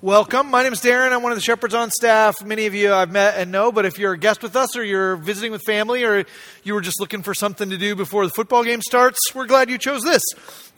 Welcome. My name is Darin. I'm one of the shepherds on staff. Many of you I've met and know, but if you're a guest with us or you're visiting with family or you were just looking for something to do before the football game starts, we're glad you chose this.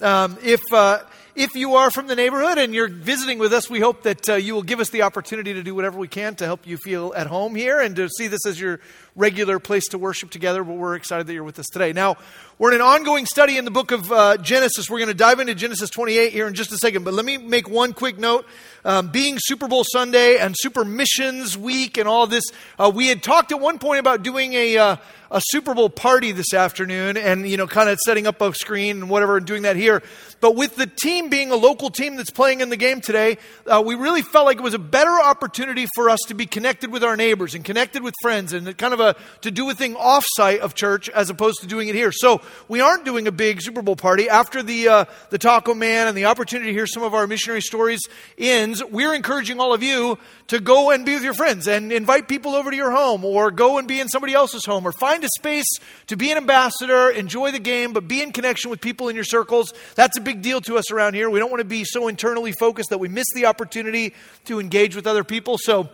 Um, if, uh, if you are from the neighborhood and you're visiting with us, we hope that uh, you will give us the opportunity to do whatever we can to help you feel at home here and to see this as your regular place to worship together. But we're excited that you're with us today. Now, we're in an ongoing study in the book of uh, Genesis. We're going to dive into Genesis 28 here in just a second. But let me make one quick note um, being Super Bowl Sunday and Super Missions Week and all this, uh, we had talked at one point about doing a, uh, a Super Bowl party this afternoon and, you know, kind of setting up a screen and whatever and doing that here. But with the team being a local team that's playing in the game today, uh, we really felt like it was a better opportunity for us to be connected with our neighbors and connected with friends and kind of a to do a thing off-site of church as opposed to doing it here. So we aren't doing a big Super Bowl party after the uh, the Taco Man and the opportunity to hear some of our missionary stories ends. We're encouraging all of you to go and be with your friends and invite people over to your home or go and be in somebody else's home or find a space to be an ambassador, enjoy the game, but be in connection with people in your circles. That's a big big deal to us around here. We don't want to be so internally focused that we miss the opportunity to engage with other people. So,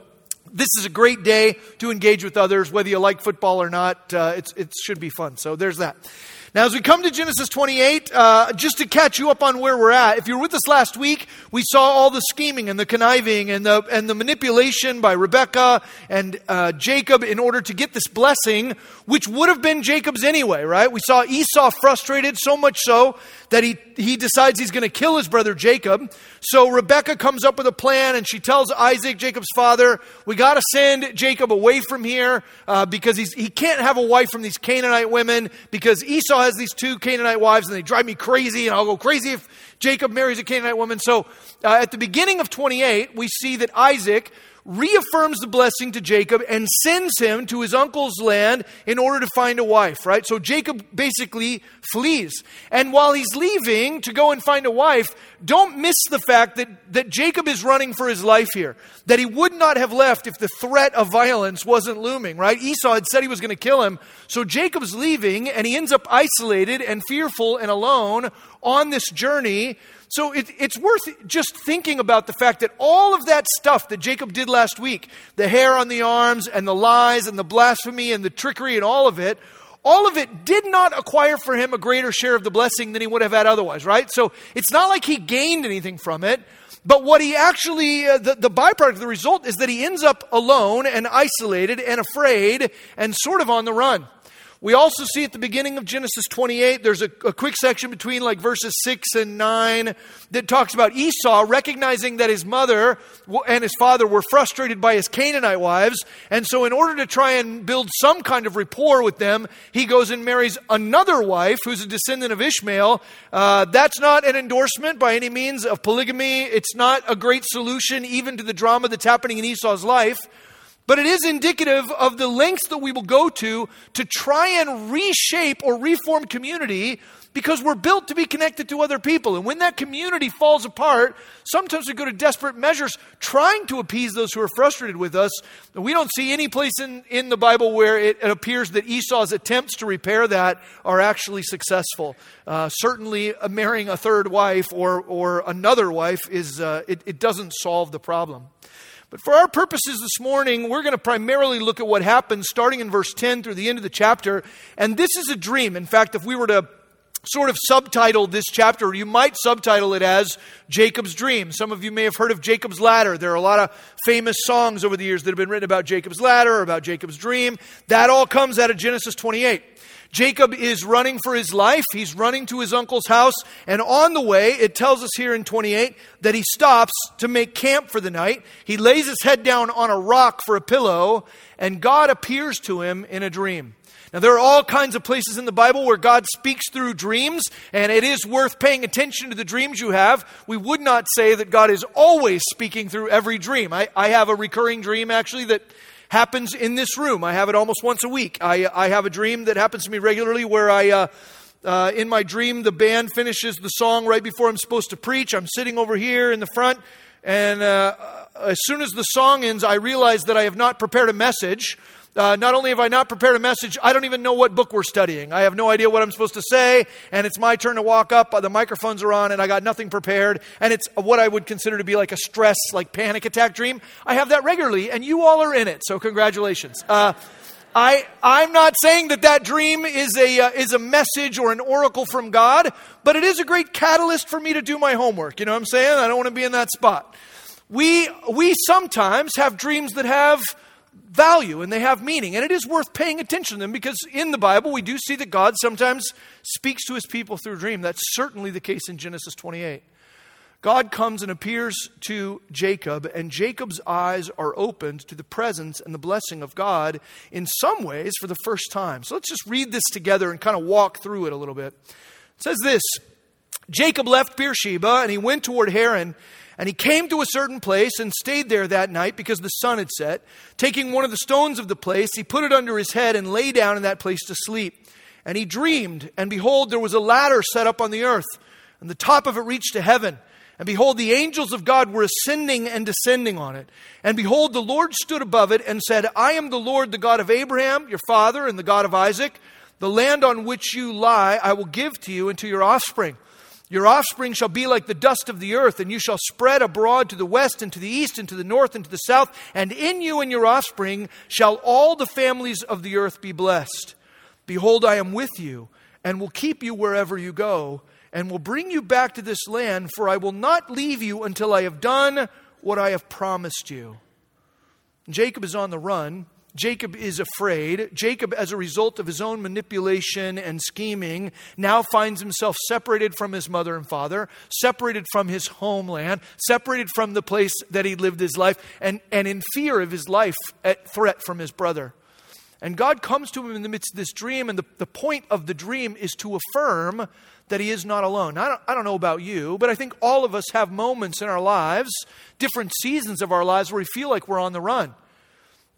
this is a great day to engage with others, whether you like football or not. Uh, it should be fun. So, there's that. Now, as we come to Genesis 28, uh, just to catch you up on where we're at, if you were with us last week, we saw all the scheming and the conniving and the, and the manipulation by Rebecca and uh, Jacob in order to get this blessing, which would have been Jacob's anyway, right? We saw Esau frustrated, so much so that he, he decides he's going to kill his brother Jacob. So Rebecca comes up with a plan and she tells Isaac, Jacob's father, we got to send Jacob away from here uh, because he's, he can't have a wife from these Canaanite women because Esau has these two Canaanite wives and they drive me crazy and I'll go crazy if Jacob marries a Canaanite woman. So uh, at the beginning of 28, we see that Isaac reaffirms the blessing to Jacob and sends him to his uncle's land in order to find a wife, right? So Jacob basically flees. And while he's leaving to go and find a wife, don't miss the fact that, that Jacob is running for his life here. That he would not have left if the threat of violence wasn't looming, right? Esau had said he was going to kill him. So Jacob's leaving and he ends up isolated and fearful and alone on this journey so it, it's worth just thinking about the fact that all of that stuff that Jacob did last week the hair on the arms, and the lies, and the blasphemy, and the trickery, and all of it all of it did not acquire for him a greater share of the blessing than he would have had otherwise, right? So it's not like he gained anything from it. But what he actually, uh, the, the byproduct, the result is that he ends up alone and isolated and afraid and sort of on the run. We also see at the beginning of Genesis 28, there's a, a, quick section between like verses 6 and 9 that talks about Esau recognizing that his mother and his father were frustrated by his Canaanite wives. And so, in order to try and build some kind of rapport with them, he goes and marries another wife who's a descendant of Ishmael. Uh, that's not an endorsement by any means of polygamy. It's not a great solution even to the drama that's happening in Esau's life. But it is indicative of the lengths that we will go to to try and reshape or reform community because we're built to be connected to other people. And when that community falls apart, sometimes we go to desperate measures trying to appease those who are frustrated with us. We don't see any place in, in the Bible where it, it appears that Esau's attempts to repair that are actually successful. Uh, certainly, uh, marrying a third wife or, or another wife is, uh, it, it doesn't solve the problem. But for our purposes this morning, we're going to primarily look at what happens starting in verse 10 through the end of the chapter. And this is a dream. In fact, if we were to sort of subtitle this chapter, you might subtitle it as Jacob's Dream. Some of you may have heard of Jacob's Ladder. There are a lot of famous songs over the years that have been written about Jacob's Ladder or about Jacob's Dream. That all comes out of Genesis 28. Jacob is running for his life. He's running to his uncle's house. And on the way, it tells us here in 28 that he stops to make camp for the night. He lays his head down on a rock for a pillow, and God appears to him in a dream. Now, there are all kinds of places in the Bible where God speaks through dreams, and it is worth paying attention to the dreams you have. We would not say that God is always speaking through every dream. I, I have a recurring dream, actually, that happens in this room. I have it almost once a week. I, I have a dream that happens to me regularly where I, uh, uh, in my dream, the band finishes the song right before I'm supposed to preach. I'm sitting over here in the front, and uh, as soon as the song ends, I realize that I have not prepared a message. Uh, not only have I not prepared a message, I don't even know what book we're studying. I have no idea what I'm supposed to say, and it's my turn to walk up. The microphones are on, and I got nothing prepared. And it's what I would consider to be like a stress, like panic attack dream. I have that regularly, and you all are in it, so congratulations. Uh, I, I'm not saying that that dream is a, uh, is a message or an oracle from God, but it is a great catalyst for me to do my homework. You know what I'm saying? I don't want to be in that spot. We, we sometimes have dreams that have value and they have meaning. And it is worth paying attention to them because in the Bible we do see that God sometimes speaks to his people through dream. That's certainly the case in Genesis 28. God comes and appears to Jacob, and Jacob's eyes are opened to the presence and the blessing of God in some ways for the first time. So let's just read this together and kind of walk through it a little bit. It says this Jacob left Beersheba and he went toward Haran. And he came to a certain place and stayed there that night because the sun had set. Taking one of the stones of the place, he put it under his head and lay down in that place to sleep. And he dreamed, and behold, there was a ladder set up on the earth, and the top of it reached to heaven. And behold, the angels of God were ascending and descending on it. And behold, the Lord stood above it and said, I am the Lord, the God of Abraham, your father, and the God of Isaac. The land on which you lie I will give to you and to your offspring. Your offspring shall be like the dust of the earth, and you shall spread abroad to the west and to the east and to the north and to the south, and in you and your offspring shall all the families of the earth be blessed. Behold, I am with you, and will keep you wherever you go, and will bring you back to this land, for I will not leave you until I have done what I have promised you. Jacob is on the run Jacob is afraid. Jacob, as a result of his own manipulation and scheming, now finds himself separated from his mother and father, separated from his homeland, separated from the place that he lived his life, and, and in fear of his life at threat from his brother. And God comes to him in the midst of this dream, and the, the point of the dream is to affirm that he is not alone. I don't, I don't know about you, but I think all of us have moments in our lives, different seasons of our lives, where we feel like we're on the run.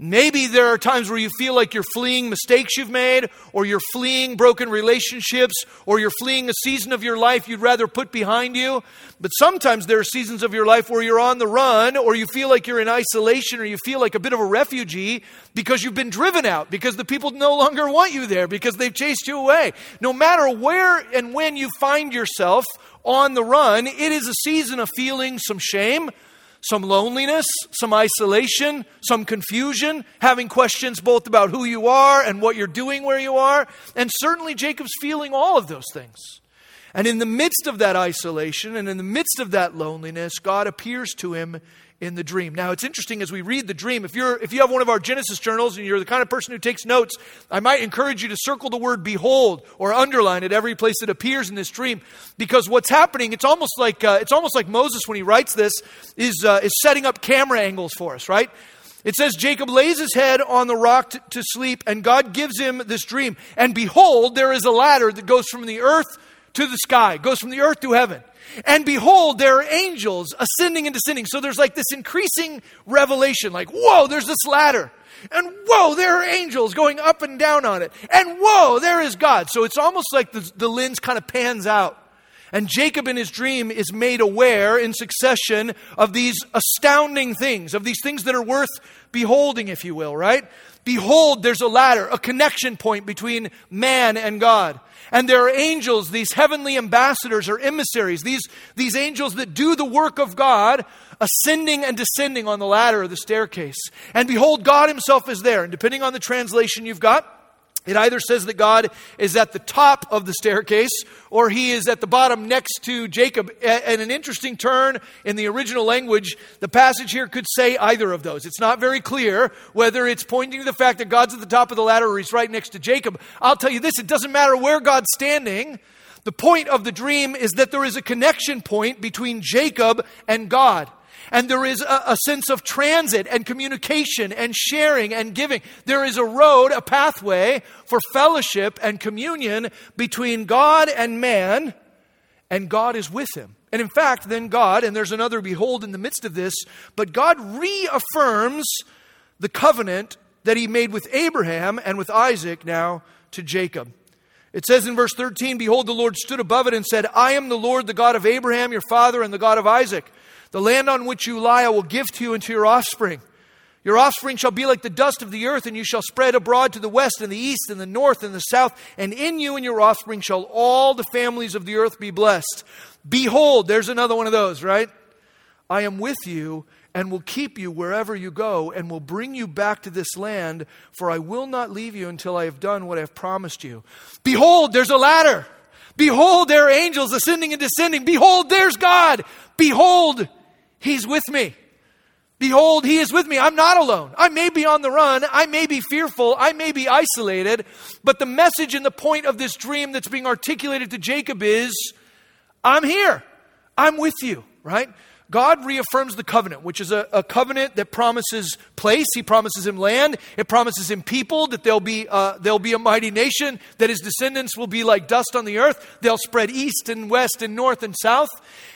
Maybe there are times where you feel like you're fleeing mistakes you've made, or you're fleeing broken relationships, or you're fleeing a season of your life you'd rather put behind you. But sometimes there are seasons of your life where you're on the run, or you feel like you're in isolation, or you feel like a bit of a refugee because you've been driven out, because the people no longer want you there, because they've chased you away. No matter where and when you find yourself on the run, it is a season of feeling some shame some loneliness, some isolation, some confusion, having questions both about who you are and what you're doing where you are. And certainly Jacob's feeling all of those things. And in the midst of that isolation and in the midst of that loneliness, God appears to him in the dream. Now, it's interesting as we read the dream. If you're if you have one of our Genesis journals and you're the kind of person who takes notes, I might encourage you to circle the word behold or underline it every place it appears in this dream because what's happening, it's almost like uh, it's almost like Moses when he writes this is uh, is setting up camera angles for us, right? It says Jacob lays his head on the rock to, to sleep and God gives him this dream. And behold, there is a ladder that goes from the earth to the sky, goes from the earth to heaven. And behold, there are angels ascending and descending. So there's like this increasing revelation like, whoa, there's this ladder. And whoa, there are angels going up and down on it. And whoa, there is God. So it's almost like the, the lens kind of pans out. And Jacob in his dream is made aware in succession of these astounding things, of these things that are worth beholding, if you will, right? Behold, there's a ladder, a connection point between man and God. And there are angels, these heavenly ambassadors or emissaries, these, these angels that do the work of God, ascending and descending on the ladder or the staircase. And behold, God Himself is there. And depending on the translation you've got, it either says that God is at the top of the staircase or he is at the bottom next to Jacob. And an interesting turn in the original language, the passage here could say either of those. It's not very clear whether it's pointing to the fact that God's at the top of the ladder or he's right next to Jacob. I'll tell you this it doesn't matter where God's standing. The point of the dream is that there is a connection point between Jacob and God. And there is a, a, sense of transit and communication and sharing and giving. There is a road, a pathway for fellowship and communion between God and man, and God is with him. And in fact, then God, and there's another behold in the midst of this, but God reaffirms the covenant that he made with Abraham and with Isaac now to Jacob. It says in verse 13, Behold, the Lord stood above it and said, I am the Lord, the God of Abraham, your father, and the God of Isaac. The land on which you lie I will give to you and to your offspring. Your offspring shall be like the dust of the earth, and you shall spread abroad to the west and the east and the north and the south. And in you and your offspring shall all the families of the earth be blessed. Behold, there's another one of those, right? I am with you and will keep you wherever you go and will bring you back to this land, for I will not leave you until I have done what I have promised you. Behold, there's a ladder. Behold, there are angels ascending and descending. Behold, there's God. Behold, He's with me. Behold, he is with me. I'm not alone. I may be on the run. I may be fearful. I may be isolated. But the message and the point of this dream that's being articulated to Jacob is I'm here. I'm with you, right? God reaffirms the covenant, which is a, a, covenant that promises place. He promises him land. It promises him people, that there'll be, uh, there'll be a mighty nation, that his descendants will be like dust on the earth. They'll spread east and west and north and south.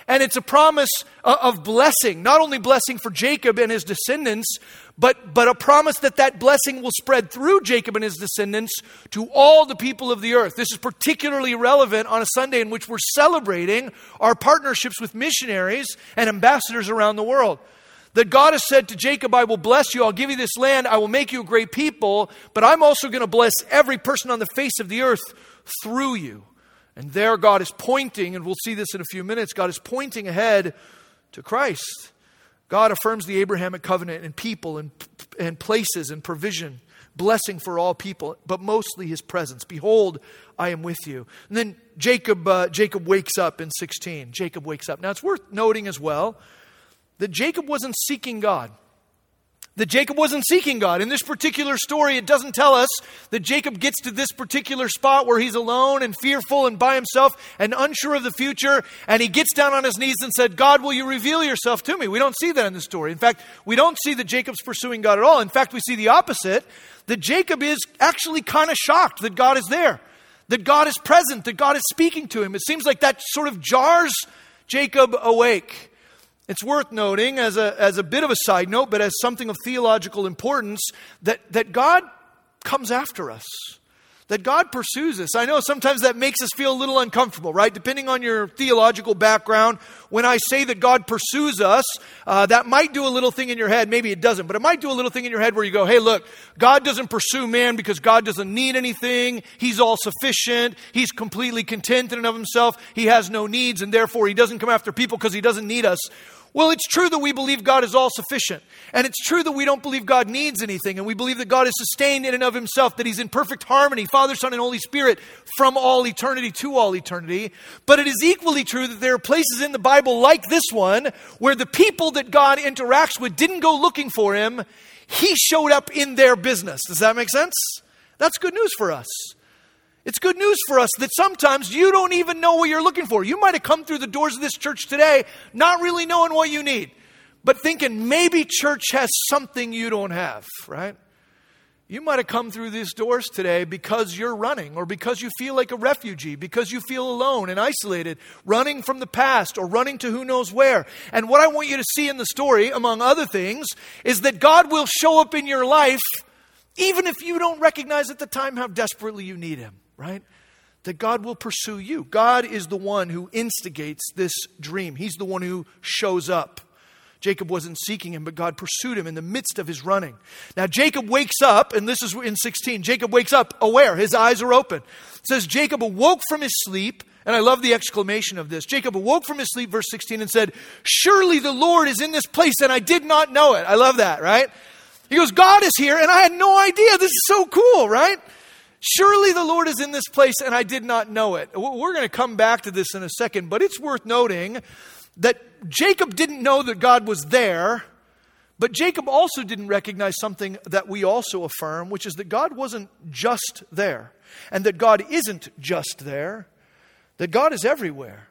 And it's a promise uh, of blessing, not only blessing for Jacob and his descendants, but, but a promise that that blessing will spread through Jacob and his descendants to all the people of the earth. This is particularly relevant on a Sunday in which we're celebrating our partnerships with missionaries and ambassadors around the world. That God has said to Jacob, I will bless you, I'll give you this land, I will make you a great people, but I'm also going to bless every person on the face of the earth through you. And there, God is pointing, and we'll see this in a few minutes, God is pointing ahead to Christ. God affirms the Abrahamic covenant and people and, and places and provision, blessing for all people, but mostly his presence. Behold, I am with you. And then Jacob, uh, Jacob wakes up in 16. Jacob wakes up. Now, it's worth noting as well that Jacob wasn't seeking God that Jacob wasn't seeking God. In this particular story, it doesn't tell us that Jacob gets to this particular spot where he's alone and fearful and by himself and unsure of the future, and he gets down on his knees and said, God, will you reveal yourself to me? We don't see that in the story. In fact, we don't see that Jacob's pursuing God at all. In fact, we see the opposite that Jacob is actually kind of shocked that God is there, that God is present, that God is speaking to him. It seems like that sort of jars Jacob awake. It's worth noting, as a, as a bit of a side note, but as something of theological importance, that, that God comes after us, that God pursues us. I know sometimes that makes us feel a little uncomfortable, right? Depending on your theological background, when I say that God pursues us, uh, that might do a little thing in your head. Maybe it doesn't, but it might do a little thing in your head where you go, hey, look, God doesn't pursue man because God doesn't need anything. He's all sufficient. He's completely content in and of himself. He has no needs, and therefore he doesn't come after people because he doesn't need us. Well, it's true that we believe God is all sufficient. And it's true that we don't believe God needs anything. And we believe that God is sustained in and of himself, that he's in perfect harmony, Father, Son, and Holy Spirit, from all eternity to all eternity. But it is equally true that there are places in the Bible like this one where the people that God interacts with didn't go looking for him, he showed up in their business. Does that make sense? That's good news for us. It's good news for us that sometimes you don't even know what you're looking for. You might have come through the doors of this church today not really knowing what you need, but thinking maybe church has something you don't have, right? You might have come through these doors today because you're running, or because you feel like a refugee, because you feel alone and isolated, running from the past, or running to who knows where. And what I want you to see in the story, among other things, is that God will show up in your life even if you don't recognize at the time how desperately you need Him right? That God will pursue you. God is the one who instigates this dream, He's the one who shows up. Jacob wasn't seeking him, but God pursued him in the midst of his running. Now, Jacob wakes up, and this is in 16. Jacob wakes up aware, his eyes are open. It says, Jacob awoke from his sleep, and I love the exclamation of this. Jacob awoke from his sleep, verse 16, and said, Surely the Lord is in this place, and I did not know it. I love that, right? He goes, God is here, and I had no idea. This is so cool, right? Surely the Lord is in this place, and I did not know it. We're going to come back to this in a second, but it's worth noting that Jacob didn't know that God was there, but Jacob also didn't recognize something that we also affirm, which is that God wasn't just there, and that God isn't just there, that God is everywhere.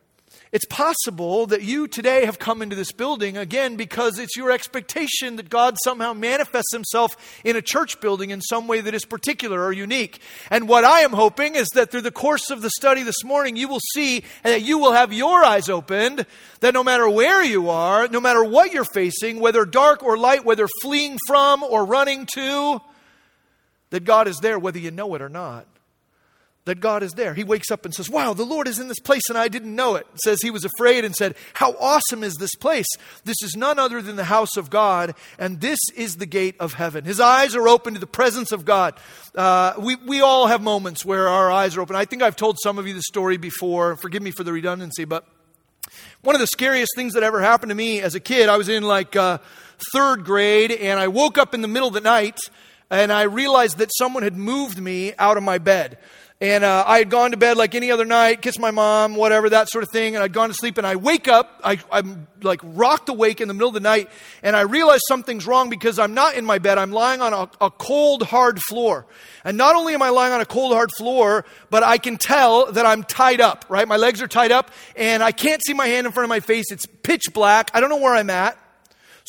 It's possible that you today have come into this building again because it's your expectation that God somehow manifests himself in a church building in some way that is particular or unique. And what I am hoping is that through the course of the study this morning, you will see and that you will have your eyes opened that no matter where you are, no matter what you're facing, whether dark or light, whether fleeing from or running to, that God is there whether you know it or not that God is there. He wakes up and says, Wow, the Lord is in this place and I didn't know it. Says he was afraid and said, How awesome is this place? This is none other than the house of God, and this is the gate of heaven. His eyes are open to the presence of God. Uh, we, we all have moments where our eyes are open. I think I've told some of you the story before. Forgive me for the redundancy, but one of the scariest things that ever happened to me as a kid, I was in like uh, third grade, and I woke up in the middle of the night and I realized that someone had moved me out of my bed. And uh, I had gone to bed like any other night, kissed my mom, whatever, that sort of thing. And I'd gone to sleep. And I wake up, I, I'm like rocked awake in the middle of the night. And I realize something's wrong because I'm not in my bed. I'm lying on a, a cold, hard floor. And not only am I lying on a cold, hard floor, but I can tell that I'm tied up, right? My legs are tied up. And I can't see my hand in front of my face. It's pitch black. I don't know where I'm at.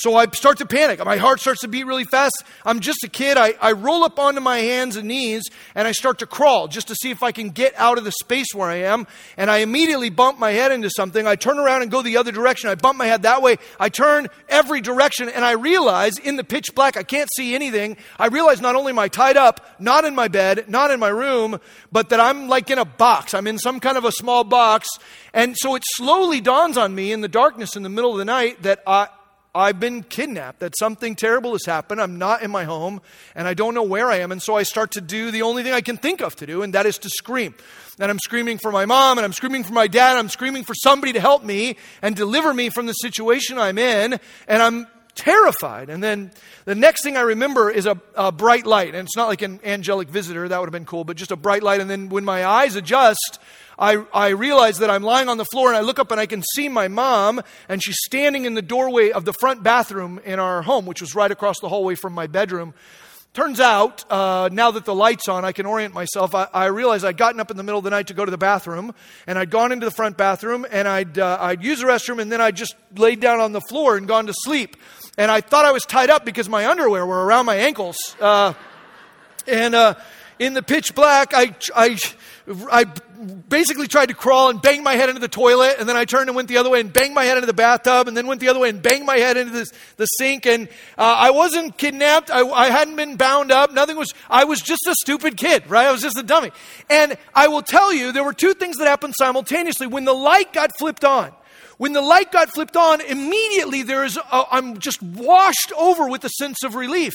So I start to panic. My heart starts to beat really fast. I'm just a kid. I, I roll up onto my hands and knees and I start to crawl just to see if I can get out of the space where I am. And I immediately bump my head into something. I turn around and go the other direction. I bump my head that way. I turn every direction and I realize in the pitch black, I can't see anything. I realize not only am I tied up, not in my bed, not in my room, but that I'm like in a box. I'm in some kind of a small box. And so it slowly dawns on me in the darkness in the middle of the night that I, I've been kidnapped, that something terrible has happened. I'm not in my home, and I don't know where I am. And so I start to do the only thing I can think of to do, and that is to scream. And I'm screaming for my mom, and I'm screaming for my dad, and I'm screaming for somebody to help me and deliver me from the situation I'm in. And I'm terrified. And then the next thing I remember is a, a, bright light. And it's not like an angelic visitor, that would have been cool, but just a bright light. And then when my eyes adjust, I, I realize that I'm lying on the floor and I look up and I can see my mom, and she's standing in the doorway of the front bathroom in our home, which was right across the hallway from my bedroom. Turns out, uh, now that the light's on, I can orient myself. I, I, realized I'd gotten up in the middle of the night to go to the bathroom, and I'd gone into the front bathroom, and I'd, uh, I'd used the restroom, and then I'd just laid down on the floor and gone to sleep. And I thought I was tied up because my underwear were around my ankles. Uh, and uh, in the pitch black, I, I, I basically tried to crawl and bang my head into the toilet, and then I turned and went the other way and banged my head into the bathtub, and then went the other way and banged my head into this, the sink. And uh, I wasn't kidnapped. I, I hadn't been bound up. Nothing was. I was just a stupid kid, right? I was just a dummy. And I will tell you, there were two things that happened simultaneously. When the light got flipped on, when the light got flipped on, immediately there is. A, I'm just washed over with a sense of relief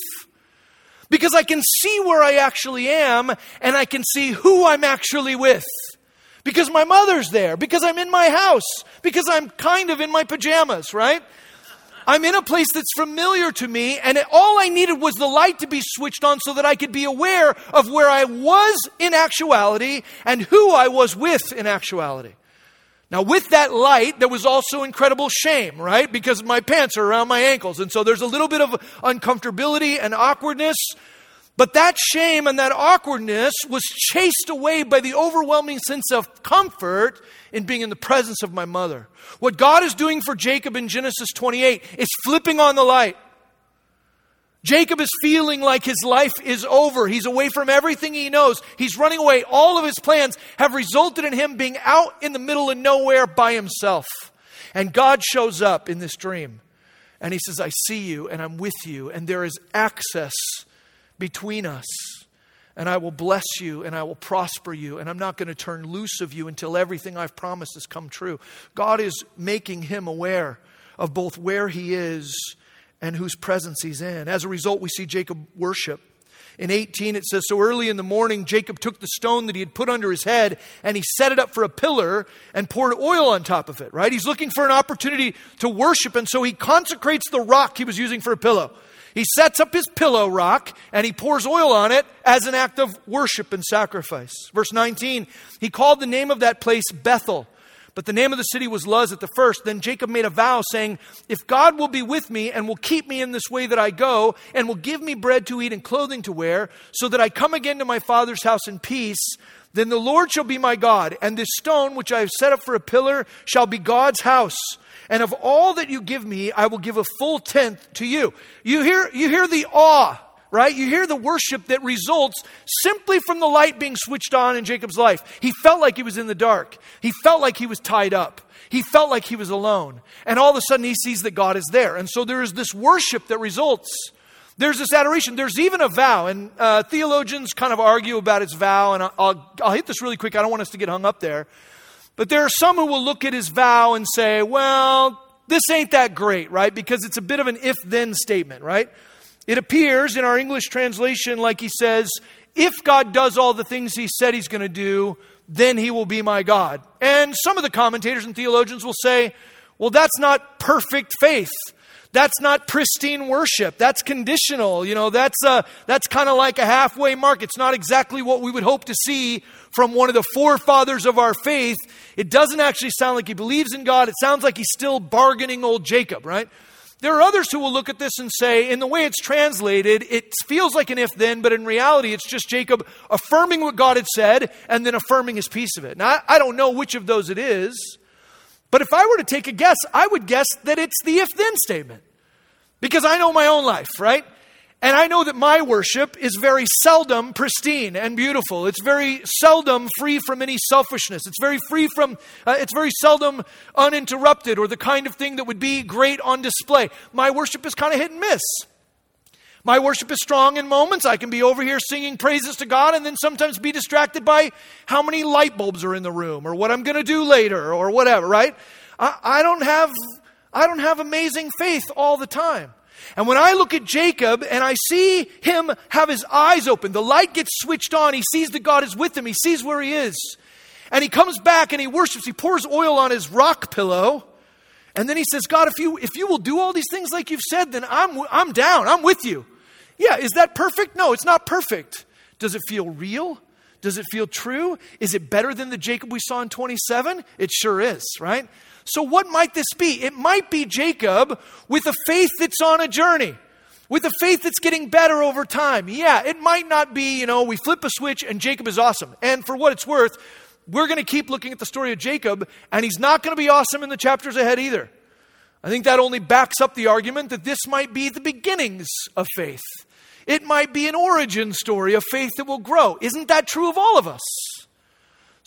because I can see where I actually am and I can see who I'm actually with. Because my mother's there, because I'm in my house, because I'm kind of in my pajamas, right? I'm in a place that's familiar to me, and all I needed was the light to be switched on so that I could be aware of where I was in actuality and who I was with in actuality. Now, with that light, there was also incredible shame, right? Because my pants are around my ankles. And so there's a little bit of uncomfortability and awkwardness. But that shame and that awkwardness was chased away by the overwhelming sense of comfort in being in the presence of my mother. What God is doing for Jacob in Genesis 28 is flipping on the light. Jacob is feeling like his life is over. He's away from everything he knows. He's running away. All of his plans have resulted in him being out in the middle of nowhere by himself. And God shows up in this dream. And he says, I see you and I'm with you. And there is access between us. And I will bless you and I will prosper you. And I'm not going to turn loose of you until everything I've promised has come true. God is making him aware of both where he is and whose presence he's in. As a result, we see Jacob worship. In 18, it says, So early in the morning, Jacob took the stone that he had put under his head and he set it up for a pillar and poured oil on top of it, right? He's looking for an opportunity to worship, and so he consecrates the rock he was using for a pillow. He sets up his pillow rock and he pours oil on it as an act of worship and sacrifice. Verse 19, he called the name of that place Bethel but the name of the city was Luz at the first. Then Jacob made a vow, saying, If God will be with me and will keep me in this way that I go, and will give me bread to eat and clothing to wear, so that I come again to my father's house in peace, then the Lord shall be my God, and this stone which I have set up for a pillar shall be God's house. And of all that you give me, I will give a full tenth to you. You hear, you hear the awe right? You hear the worship that results simply from the light being switched on in Jacob's life. He felt like he was in the dark, he felt like he was tied up. He felt like he was alone. And all of a sudden, he sees that God is there. And so there is this worship that results. There's this adoration. There's even a vow, and uh, theologians kind of argue about its vow, and I'll, I'll hit this really quick. I don't want us to get hung up there. But there are some who will look at his vow and say, well, this ain't that great, right? Because it's a bit of an if then statement, right? It appears in our English translation like he says, if God does all the things he said he's going to do, then he will be my God. And some of the commentators and theologians will say, well, that's not perfect faith. That's not pristine worship. That's conditional. You know, that's, uh, that's kind of like a halfway mark. It's not exactly what we would hope to see from one of the forefathers of our faith. It doesn't actually sound like he believes in God. It sounds like he's still bargaining old Jacob, right? There are others who will look at this and say, in the way it's translated, it feels like an if then, but in reality, it's just Jacob affirming what God had said and then affirming his piece of it. Now, I don't know which of those it is. But if I were to take a guess, I would guess that it's the if then statement. Because I know my own life, right? And I know that my worship is very seldom pristine and beautiful. It's very seldom free from any selfishness. It's very free from, uh, it's very seldom uninterrupted or the kind of thing that would be great on display. My worship is kind of hit and miss. My worship is strong in moments. I can be over here singing praises to God and then sometimes be distracted by how many light bulbs are in the room or what I'm going to do later or whatever, right? I, I, don't have, I don't have amazing faith all the time. And when I look at Jacob and I see him have his eyes open, the light gets switched on. He sees that God is with him. He sees where he is. And he comes back and he worships. He pours oil on his rock pillow. And then he says, God, if you, if you will do all these things like you've said, then I'm, I'm down. I'm with you. Yeah, is that perfect? No, it's not perfect. Does it feel real? Does it feel true? Is it better than the Jacob we saw in 27? It sure is, right? So, what might this be? It might be Jacob with a faith that's on a journey, with a faith that's getting better over time. Yeah, it might not be, you know, we flip a switch and Jacob is awesome. And for what it's worth, we're going to keep looking at the story of Jacob, and he's not going to be awesome in the chapters ahead either. I think that only backs up the argument that this might be the beginnings of faith. It might be an origin story of faith that will grow. Isn't that true of all of us?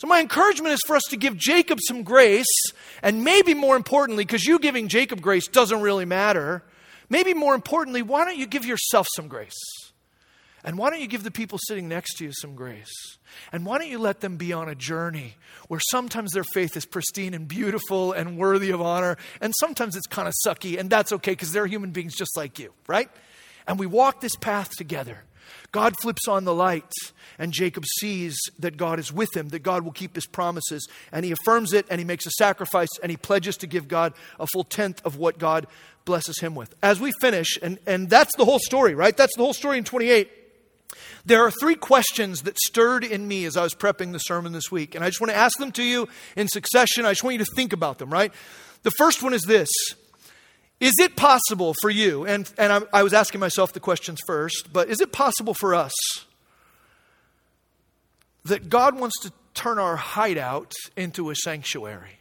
So, my encouragement is for us to give Jacob some grace, and maybe more importantly, because you giving Jacob grace doesn't really matter, maybe more importantly, why don't you give yourself some grace? And why don't you give the people sitting next to you some grace? And why don't you let them be on a journey where sometimes their faith is pristine and beautiful and worthy of honor, and sometimes it's kind of sucky, and that's okay because they're human beings just like you, right? And we walk this path together. God flips on the light, and Jacob sees that God is with him, that God will keep his promises, and he affirms it, and he makes a sacrifice, and he pledges to give God a full tenth of what God blesses him with. As we finish, and, and that's the whole story, right? That's the whole story in 28. There are three questions that stirred in me as I was prepping the sermon this week, and I just want to ask them to you in succession. I just want you to think about them, right? The first one is this is it possible for you, and, and I, I was asking myself the questions first, but is it possible for us that God wants to turn our hideout into a sanctuary?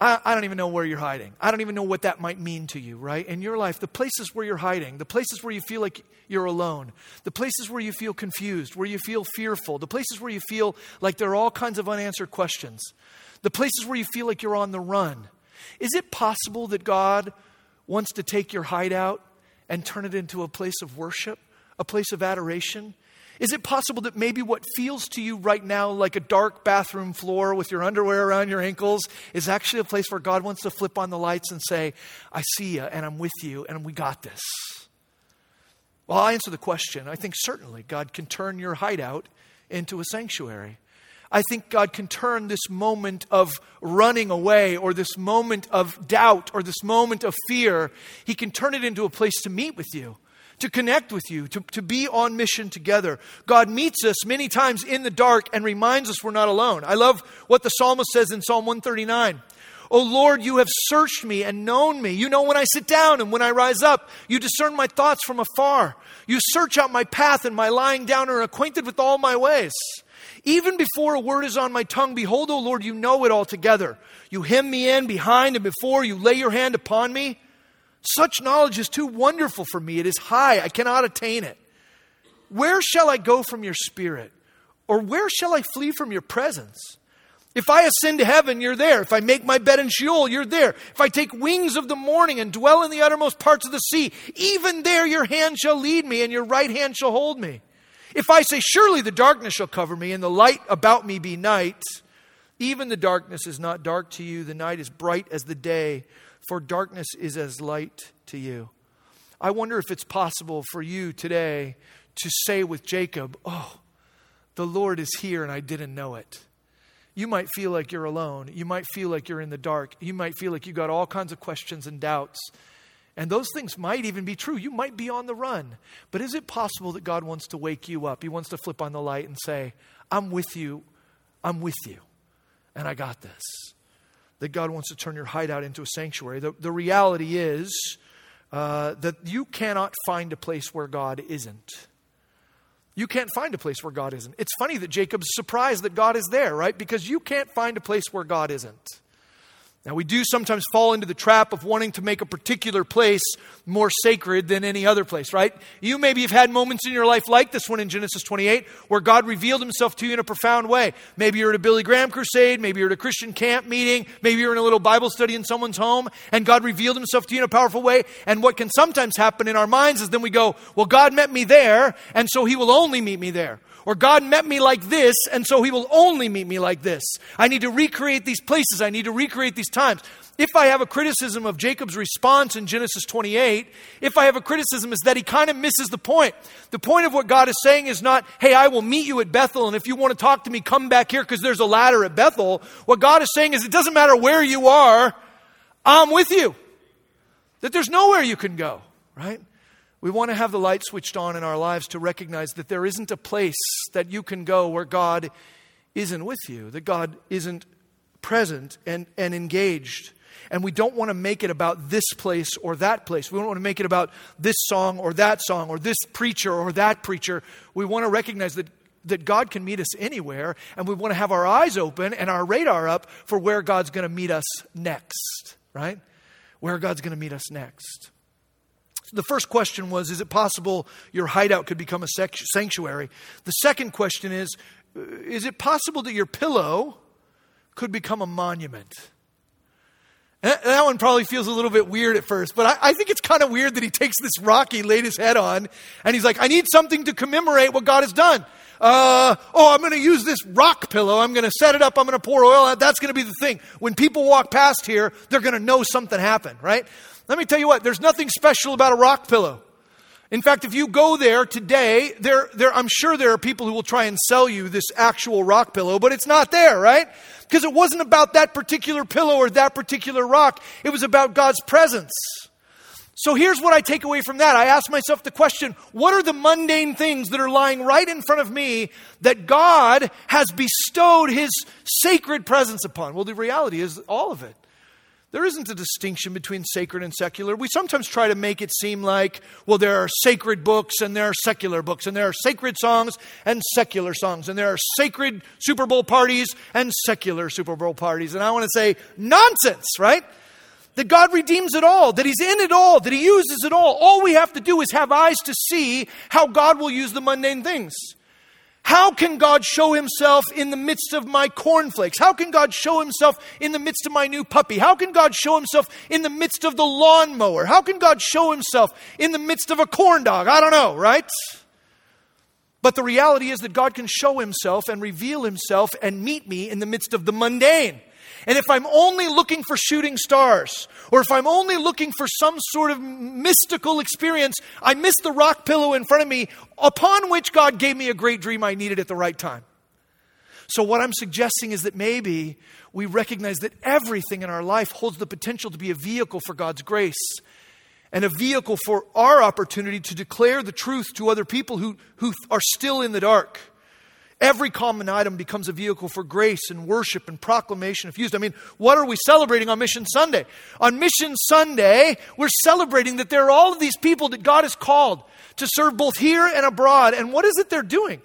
I, I, don't even know where you're hiding. I don't even know what that might mean to you, right? In your life, the places where you're hiding, the places where you feel like you're alone, the places where you feel confused, where you feel fearful, the places where you feel like there are all kinds of unanswered questions, the places where you feel like you're on the run. Is it possible that God wants to take your hideout and turn it into a place of worship, a place of adoration? Is it possible that maybe what feels to you right now like a dark bathroom floor with your underwear around your ankles is actually a place where God wants to flip on the lights and say, I see you and I'm with you and we got this? Well, I'll answer the question. I think certainly God can turn your hideout into a sanctuary. I think God can turn this moment of running away or this moment of doubt or this moment of fear, He can turn it into a place to meet with you, to connect with you, to, to be on mission together. God meets us many times in the dark and reminds us we're not alone. I love what the psalmist says in Psalm 139. Oh Lord, you have searched me and known me. You know when I sit down and when I rise up. You discern my thoughts from afar. You search out my path and my lying down are acquainted with all my ways. Even before a word is on my tongue, behold, O Lord, you know it altogether. You hem me in behind and before, you lay your hand upon me. Such knowledge is too wonderful for me. It is high, I cannot attain it. Where shall I go from your spirit? Or where shall I flee from your presence? If I ascend to heaven, you're there. If I make my bed in Sheol, you're there. If I take wings of the morning and dwell in the uttermost parts of the sea, even there your hand shall lead me and your right hand shall hold me. If I say, Surely the darkness shall cover me and the light about me be night, even the darkness is not dark to you, the night is bright as the day, for darkness is as light to you. I wonder if it's possible for you today to say with Jacob, Oh, the Lord is here and I didn't know it. You might feel like you're alone. You might feel like you're in the dark. You might feel like you've got all kinds of questions and doubts. And those things might even be true. You might be on the run. But is it possible that God wants to wake you up? He wants to flip on the light and say, I'm with you. I'm with you. And I got this. That God wants to turn your hideout into a sanctuary. The, the reality is uh, that you cannot find a place where God isn't. You can't find a place where God isn't. It's funny that Jacob's surprised that God is there, right? Because you can't find a place where God isn't. Now, we do sometimes fall into the trap of wanting to make a particular place more sacred than any other place, right? You maybe have had moments in your life like this one in Genesis 28 where God revealed himself to you in a profound way. Maybe you're at a Billy Graham crusade, maybe you're at a Christian camp meeting, maybe you're in a little Bible study in someone's home, and God revealed himself to you in a powerful way. And what can sometimes happen in our minds is then we go, Well, God met me there, and so he will only meet me there. Or God met me like this, and so He will only meet me like this. I need to recreate these places. I need to recreate these times. If I have a criticism of Jacob's response in Genesis 28, if I have a criticism, is that he kind of misses the point. The point of what God is saying is not, hey, I will meet you at Bethel, and if you want to talk to me, come back here because there's a ladder at Bethel. What God is saying is, it doesn't matter where you are, I'm with you. That there's nowhere you can go, right? We want to have the light switched on in our lives to recognize that there isn't a place that you can go where God isn't with you, that God isn't present and, and engaged. And we don't want to make it about this place or that place. We don't want to make it about this song or that song or this preacher or that preacher. We want to recognize that, that God can meet us anywhere, and we want to have our eyes open and our radar up for where God's going to meet us next, right? Where God's going to meet us next. The first question was Is it possible your hideout could become a sanctuary? The second question is uh, Is it possible that your pillow could become a monument? that one probably feels a little bit weird at first, but I, I think it's kind of weird that he takes this rock he laid his head on and he's like, I need something to commemorate what God has done. Uh, oh, I'm going to use this rock pillow. I'm going to set it up. I'm going to pour oil. That's going to be the thing. When people walk past here, they're going to know something happened, right? Let me tell you what, there's nothing special about a rock pillow. In fact, if you go there today, there, there, I'm sure there are people who will try and sell you this actual rock pillow, but it's not there, right? Because it wasn't about that particular pillow or that particular rock. It was about God's presence. So here's what I take away from that. I ask myself the question what are the mundane things that are lying right in front of me that God has bestowed His sacred presence upon? Well, the reality is all of it. There isn't a distinction between sacred and secular. We sometimes try to make it seem like, well, there are sacred books and there are secular books, and there are sacred songs and secular songs, and there are sacred Super Bowl parties and secular Super Bowl parties. And I want to say, nonsense, right? That God redeems it all, that He's in it all, that He uses it all. All we have to do is have eyes to see how God will use the mundane things. How can God show himself in the midst of my cornflakes? How can God show himself in the midst of my new puppy? How can God show himself in the midst of the lawnmower? How can God show himself in the midst of a corn dog? I don't know, right? But the reality is that God can show himself and reveal himself and meet me in the midst of the mundane. And if I'm only looking for shooting stars, or if I'm only looking for some sort of mystical experience, I miss the rock pillow in front of me upon which God gave me a great dream I needed at the right time. So, what I'm suggesting is that maybe we recognize that everything in our life holds the potential to be a vehicle for God's grace and a vehicle for our opportunity to declare the truth to other people who, who are still in the dark. Every common item becomes a vehicle for grace and worship and proclamation if used. I mean, what are we celebrating on Mission Sunday? On Mission Sunday, we're celebrating that there are all of these people that God has called to serve both here and abroad. And what is it they're doing?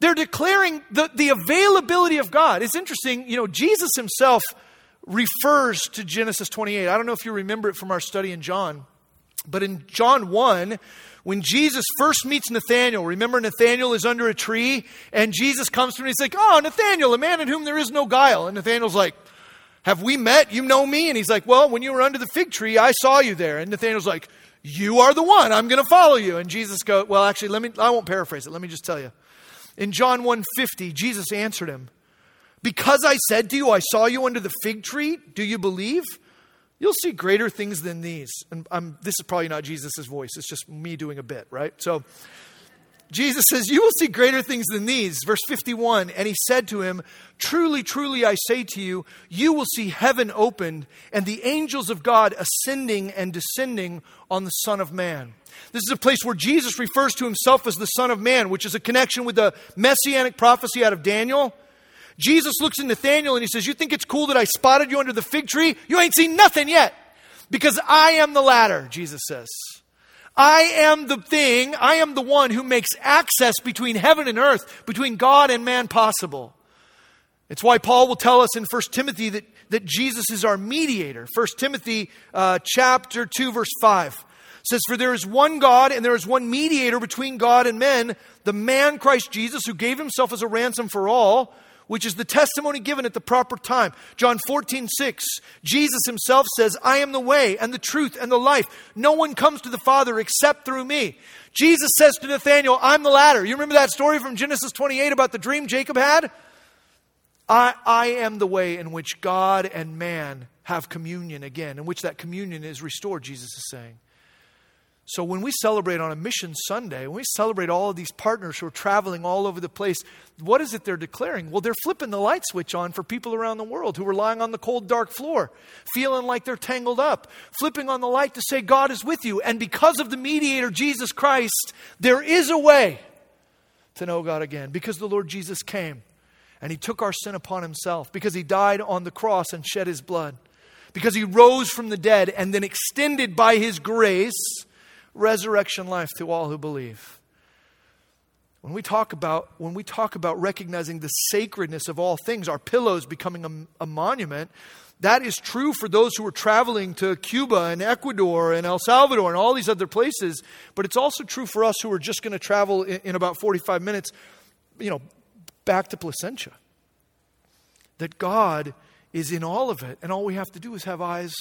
They're declaring the, the availability of God. It's interesting, you know, Jesus himself refers to Genesis 28. I don't know if you remember it from our study in John. But in John 1, when Jesus first meets Nathanael, remember Nathanael is under a tree, and Jesus comes to him and he's like, Oh, Nathanael, a man in whom there is no guile. And Nathanael's like, Have we met? You know me? And he's like, Well, when you were under the fig tree, I saw you there. And Nathanael's like, You are the one. I'm going to follow you. And Jesus goes, Well, actually, let me, I won't paraphrase it. Let me just tell you. In John 1:50, Jesus answered him, Because I said to you, I saw you under the fig tree, do you believe? You'll see greater things than these. And I'm, this is probably not Jesus' voice, it's just me doing a bit, right? So Jesus says, You will see greater things than these. Verse 51 And he said to him, Truly, truly, I say to you, you will see heaven opened and the angels of God ascending and descending on the Son of Man. This is a place where Jesus refers to himself as the Son of Man, which is a connection with the messianic prophecy out of Daniel. Jesus looks at Nathanael and he says, You think it's cool that I spotted you under the fig tree? You ain't seen nothing yet. Because I am the ladder, Jesus says. I am the thing, I am the one who makes access between heaven and earth, between God and man possible. It's why Paul will tell us in 1 Timothy that, that Jesus is our mediator. 1 Timothy uh, chapter 2, verse 5 says, For there is one God and there is one mediator between God and men, the man Christ Jesus, who gave himself as a ransom for all which is the testimony given at the proper time. John 14, 6. Jesus himself says, I am the way and the truth and the life. No one comes to the Father except through me. Jesus says to Nathanael, I'm the ladder. You remember that story from Genesis 28 about the dream Jacob had? I, I am the way in which God and man have communion again, in which that communion is restored, Jesus is saying. So when we celebrate on a mission Sunday, when we celebrate all of these partners who are traveling all over the place, what is it they're declaring? Well, they're flipping the light switch on for people around the world who are lying on the cold, dark floor, feeling like they're tangled up, flipping on the light to say, God is with you. And because of the mediator, Jesus Christ, there is a way to know God again because the Lord Jesus came and he took our sin upon himself, because he died on the cross and shed his blood, because he rose from the dead and then extended by his grace resurrection life to all who believe. When we talk about when we talk about recognizing the sacredness of all things, our pillows becoming a, a monument, that is true for those who are traveling to Cuba and Ecuador and El Salvador and all these other places, but it's also true for us who are just going to travel in, in about 45 minutes, you know, back to Placentia. That God is in all of it, and all we have to do is have eyes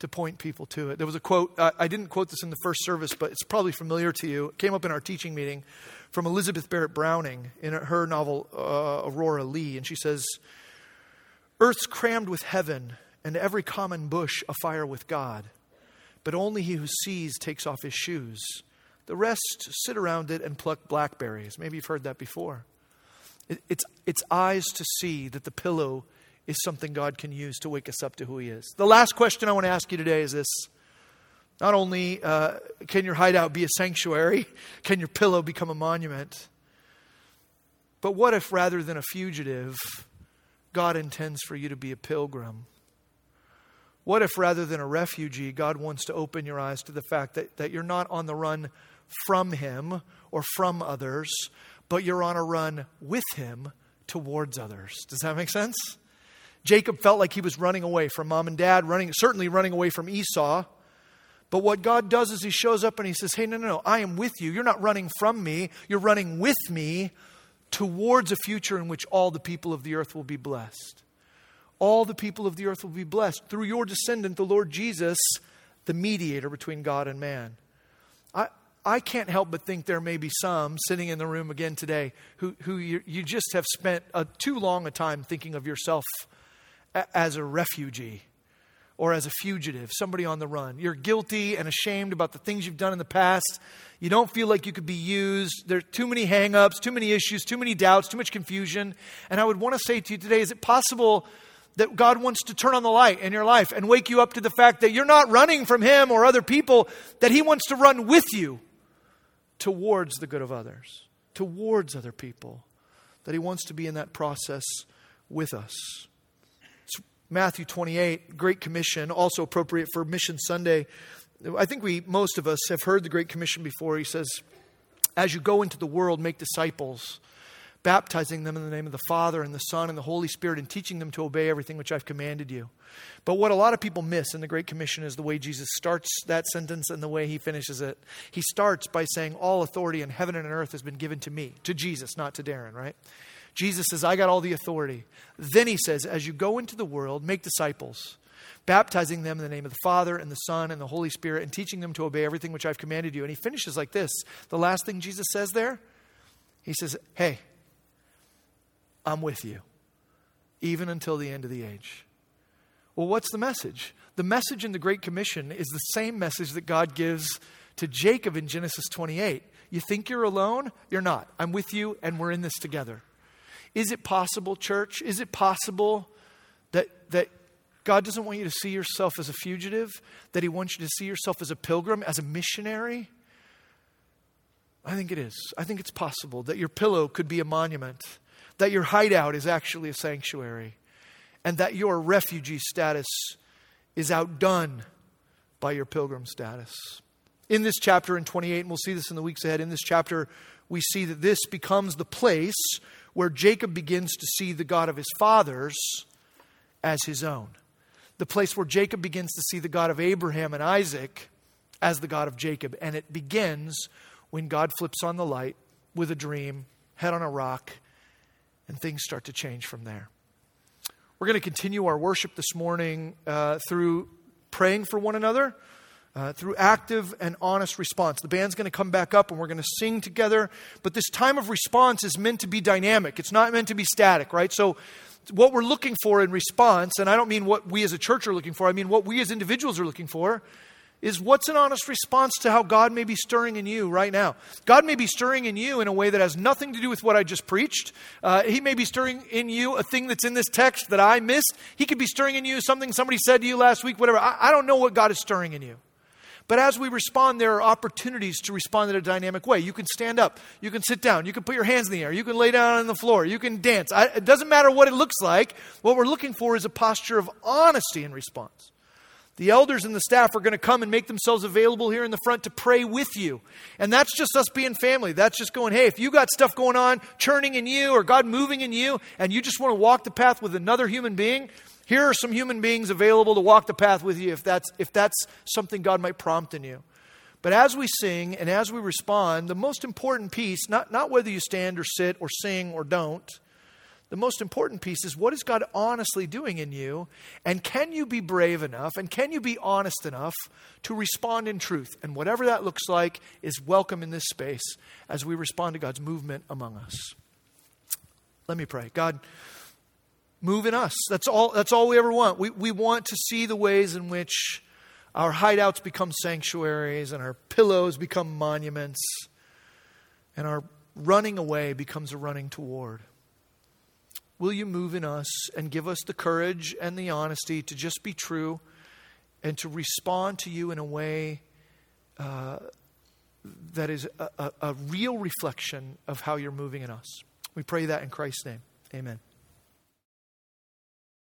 to point people to it. There was a quote, uh, I didn't quote this in the first service, but it's probably familiar to you. It came up in our teaching meeting from Elizabeth Barrett Browning in her novel uh, Aurora Leigh. And she says, Earth's crammed with heaven, and every common bush afire with God. But only he who sees takes off his shoes. The rest sit around it and pluck blackberries. Maybe you've heard that before. It, it's, it's eyes to see that the pillow is something God can use to wake us up to who He is. The last question I want to ask you today is this Not only uh, can your hideout be a sanctuary, can your pillow become a monument, but what if rather than a fugitive, God intends for you to be a pilgrim? What if rather than a refugee, God wants to open your eyes to the fact that, that you're not on the run from Him or from others, but you're on a run with Him towards others? Does that make sense? Jacob felt like he was running away from mom and dad, running, certainly running away from Esau. But what God does is He shows up and He says, Hey, no, no, no, I am with you. You're not running from me, you're running with me towards a future in which all the people of the earth will be blessed. All the people of the earth will be blessed through your descendant, the Lord Jesus, the mediator between God and man. I, I can't help but think there may be some sitting in the room again today who, who you, you just have spent a, too long a time thinking of yourself as a refugee or as a fugitive, somebody on the run. You're guilty and ashamed about the things you've done in the past. You don't feel like you could be used. There are too many hangups, too many issues, too many doubts, too much confusion. And I would want to say to you today is it possible that God wants to turn on the light in your life and wake you up to the fact that you're not running from Him or other people, that He wants to run with you towards the good of others, towards other people, that He wants to be in that process with us. Matthew 28, Great Commission, also appropriate for Mission Sunday. I think we, most of us, have heard the Great Commission before. He says, As you go into the world, make disciples baptizing them in the name of the Father and the Son and the Holy Spirit, and teaching them to obey everything which I've commanded you. But what a lot of people miss in the Great Commission is the way Jesus starts that sentence and the way he finishes it. He starts by saying, All authority in heaven and on earth has been given to me, to Jesus, not to Darin, right? Jesus says, I got all the authority. Then he says, As you go into the world, make disciples baptizing them in the name of the Father and the Son and the Holy Spirit, and teaching them to obey everything which I've commanded you. And he finishes like this. The last thing Jesus says there, he says, Hey, I'm with you, even until the end of the age. Well, what's the message? The message in the Great Commission is the same message that God gives to Jacob in Genesis 28. You think you're alone? You're not. I'm with you, and we're in this together. Is it possible, church? Is it possible that, that God doesn't want you to see yourself as a fugitive, that He wants you to see yourself as a pilgrim, as a missionary? I think it is. I think it's possible that your pillow could be a monument, that your hideout is actually a sanctuary, and that your refugee status is outdone by your pilgrim status. In this chapter in 28, and we'll see this in the weeks ahead, in this chapter, we see that this becomes the place where Jacob begins to see the God of his fathers as his own the place where Jacob begins to see the God of Abraham and Isaac as the God of Jacob. And it begins when God flips on the light with a dream, head on a rock, and things start to change from there. We're going to continue our worship this morning uh, through praying for one another. Uh, through active and honest response. The band's going to come back up and we're going to sing together. But this time of response is meant to be dynamic. It's not meant to be static, right? So what we're looking for in response, and I don't mean what we as a church are looking for, I mean what we as individuals are looking for, is what's an honest response to how God may be stirring in you right now. God may be stirring in you in a way that has nothing to do with what I just preached. Uh, he may be stirring in you a thing that's in this text that I missed. He could be stirring in you something somebody said to you last week, whatever. I, I don't know what God is stirring in you. But as we respond, there are opportunities to respond in a dynamic way. You can stand up, you can sit down, you can put your hands in the air, you can lay down on the floor, you can dance. I, it doesn't matter what it looks like. What we're looking for is a posture of honesty in response. The elders and the staff are going to come and make themselves available here in the front to pray with you. And that's just us being family. That's just going, hey, if you got stuff going on, churning in you, or God moving in you, and you just want to walk the path with another human being, here are some human beings available to walk the path with you if that's, if that's something God might prompt in you. But as we sing and as we respond, the most important piece, not, not whether you stand or sit or sing or don't, the most important piece is what is God honestly doing in you? And can you be brave enough and can you be honest enough to respond in truth? And whatever that looks like is welcome in this space as we respond to God's movement among us. Let me pray. God, Move in us. That's all, that's all we ever want. We, we want to see the ways in which our hideouts become sanctuaries and our pillows become monuments and our running away becomes a running toward. Will you move in us and give us the courage and the honesty to just be true and to respond to you in a way uh, that is a, a, a real reflection of how you're moving in us? We pray that in Christ's name. Amen.